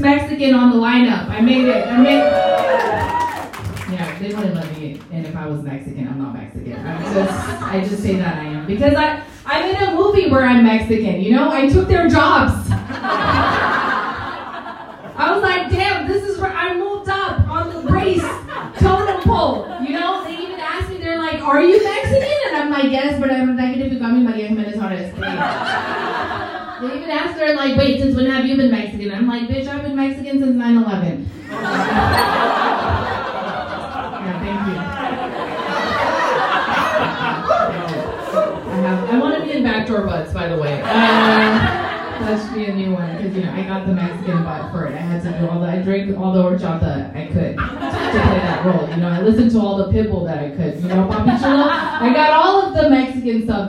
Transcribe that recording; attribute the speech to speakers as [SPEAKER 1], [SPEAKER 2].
[SPEAKER 1] Mexican on the lineup. I made it. I made. it. Yeah, they wouldn't let me in if I was Mexican. I'm not Mexican. I'm just. I just say that I am because I. I'm in a movie where I'm Mexican. You know, I took their jobs. I was like, damn, this is where I moved up on the race totem pole. You know, they even asked me, they're like, are you Mexican? And I'm like, yes, but I'm negative They even asked her, like, wait, since when have you been Mexican? I'm like, bitch, I've been Mexican since 9 11. Yeah, thank you. I have. I want to be in backdoor butts, by the way. Uh, that should be a new one because you know I got the Mexican butt for it. I had to do all the. I drank all the horchata I could to play that role. You know, I listened to all the pitbull that I could. You know, Papi Chulo. I got all of the Mexican stuff.